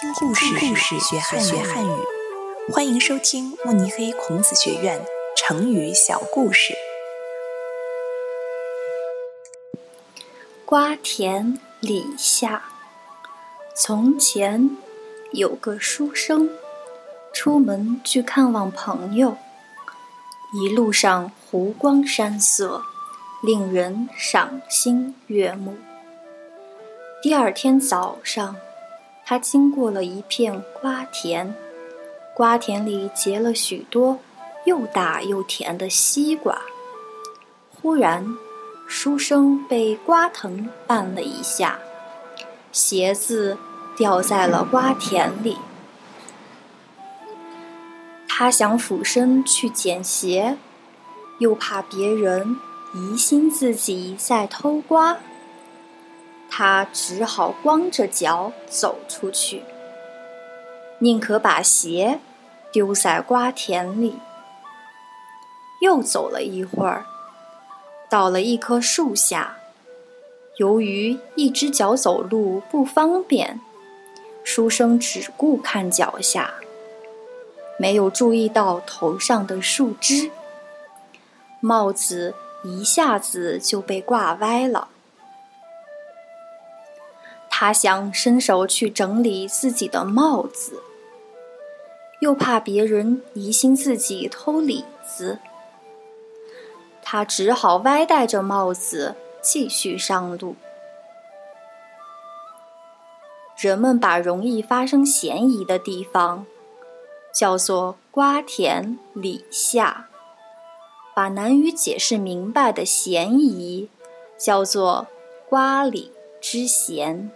听故事，故事学汉学汉语。欢迎收听慕尼黑孔子学院成语小故事。瓜田李下。从前有个书生，出门去看望朋友，一路上湖光山色，令人赏心悦目。第二天早上，他经过了一片瓜田，瓜田里结了许多又大又甜的西瓜。忽然，书生被瓜藤绊了一下，鞋子掉在了瓜田里。他想俯身去捡鞋，又怕别人疑心自己在偷瓜。他只好光着脚走出去，宁可把鞋丢在瓜田里。又走了一会儿，到了一棵树下，由于一只脚走路不方便，书生只顾看脚下，没有注意到头上的树枝，帽子一下子就被挂歪了。他想伸手去整理自己的帽子，又怕别人疑心自己偷李子，他只好歪戴着帽子继续上路。人们把容易发生嫌疑的地方叫做“瓜田李下”，把难于解释明白的嫌疑叫做“瓜李之嫌”。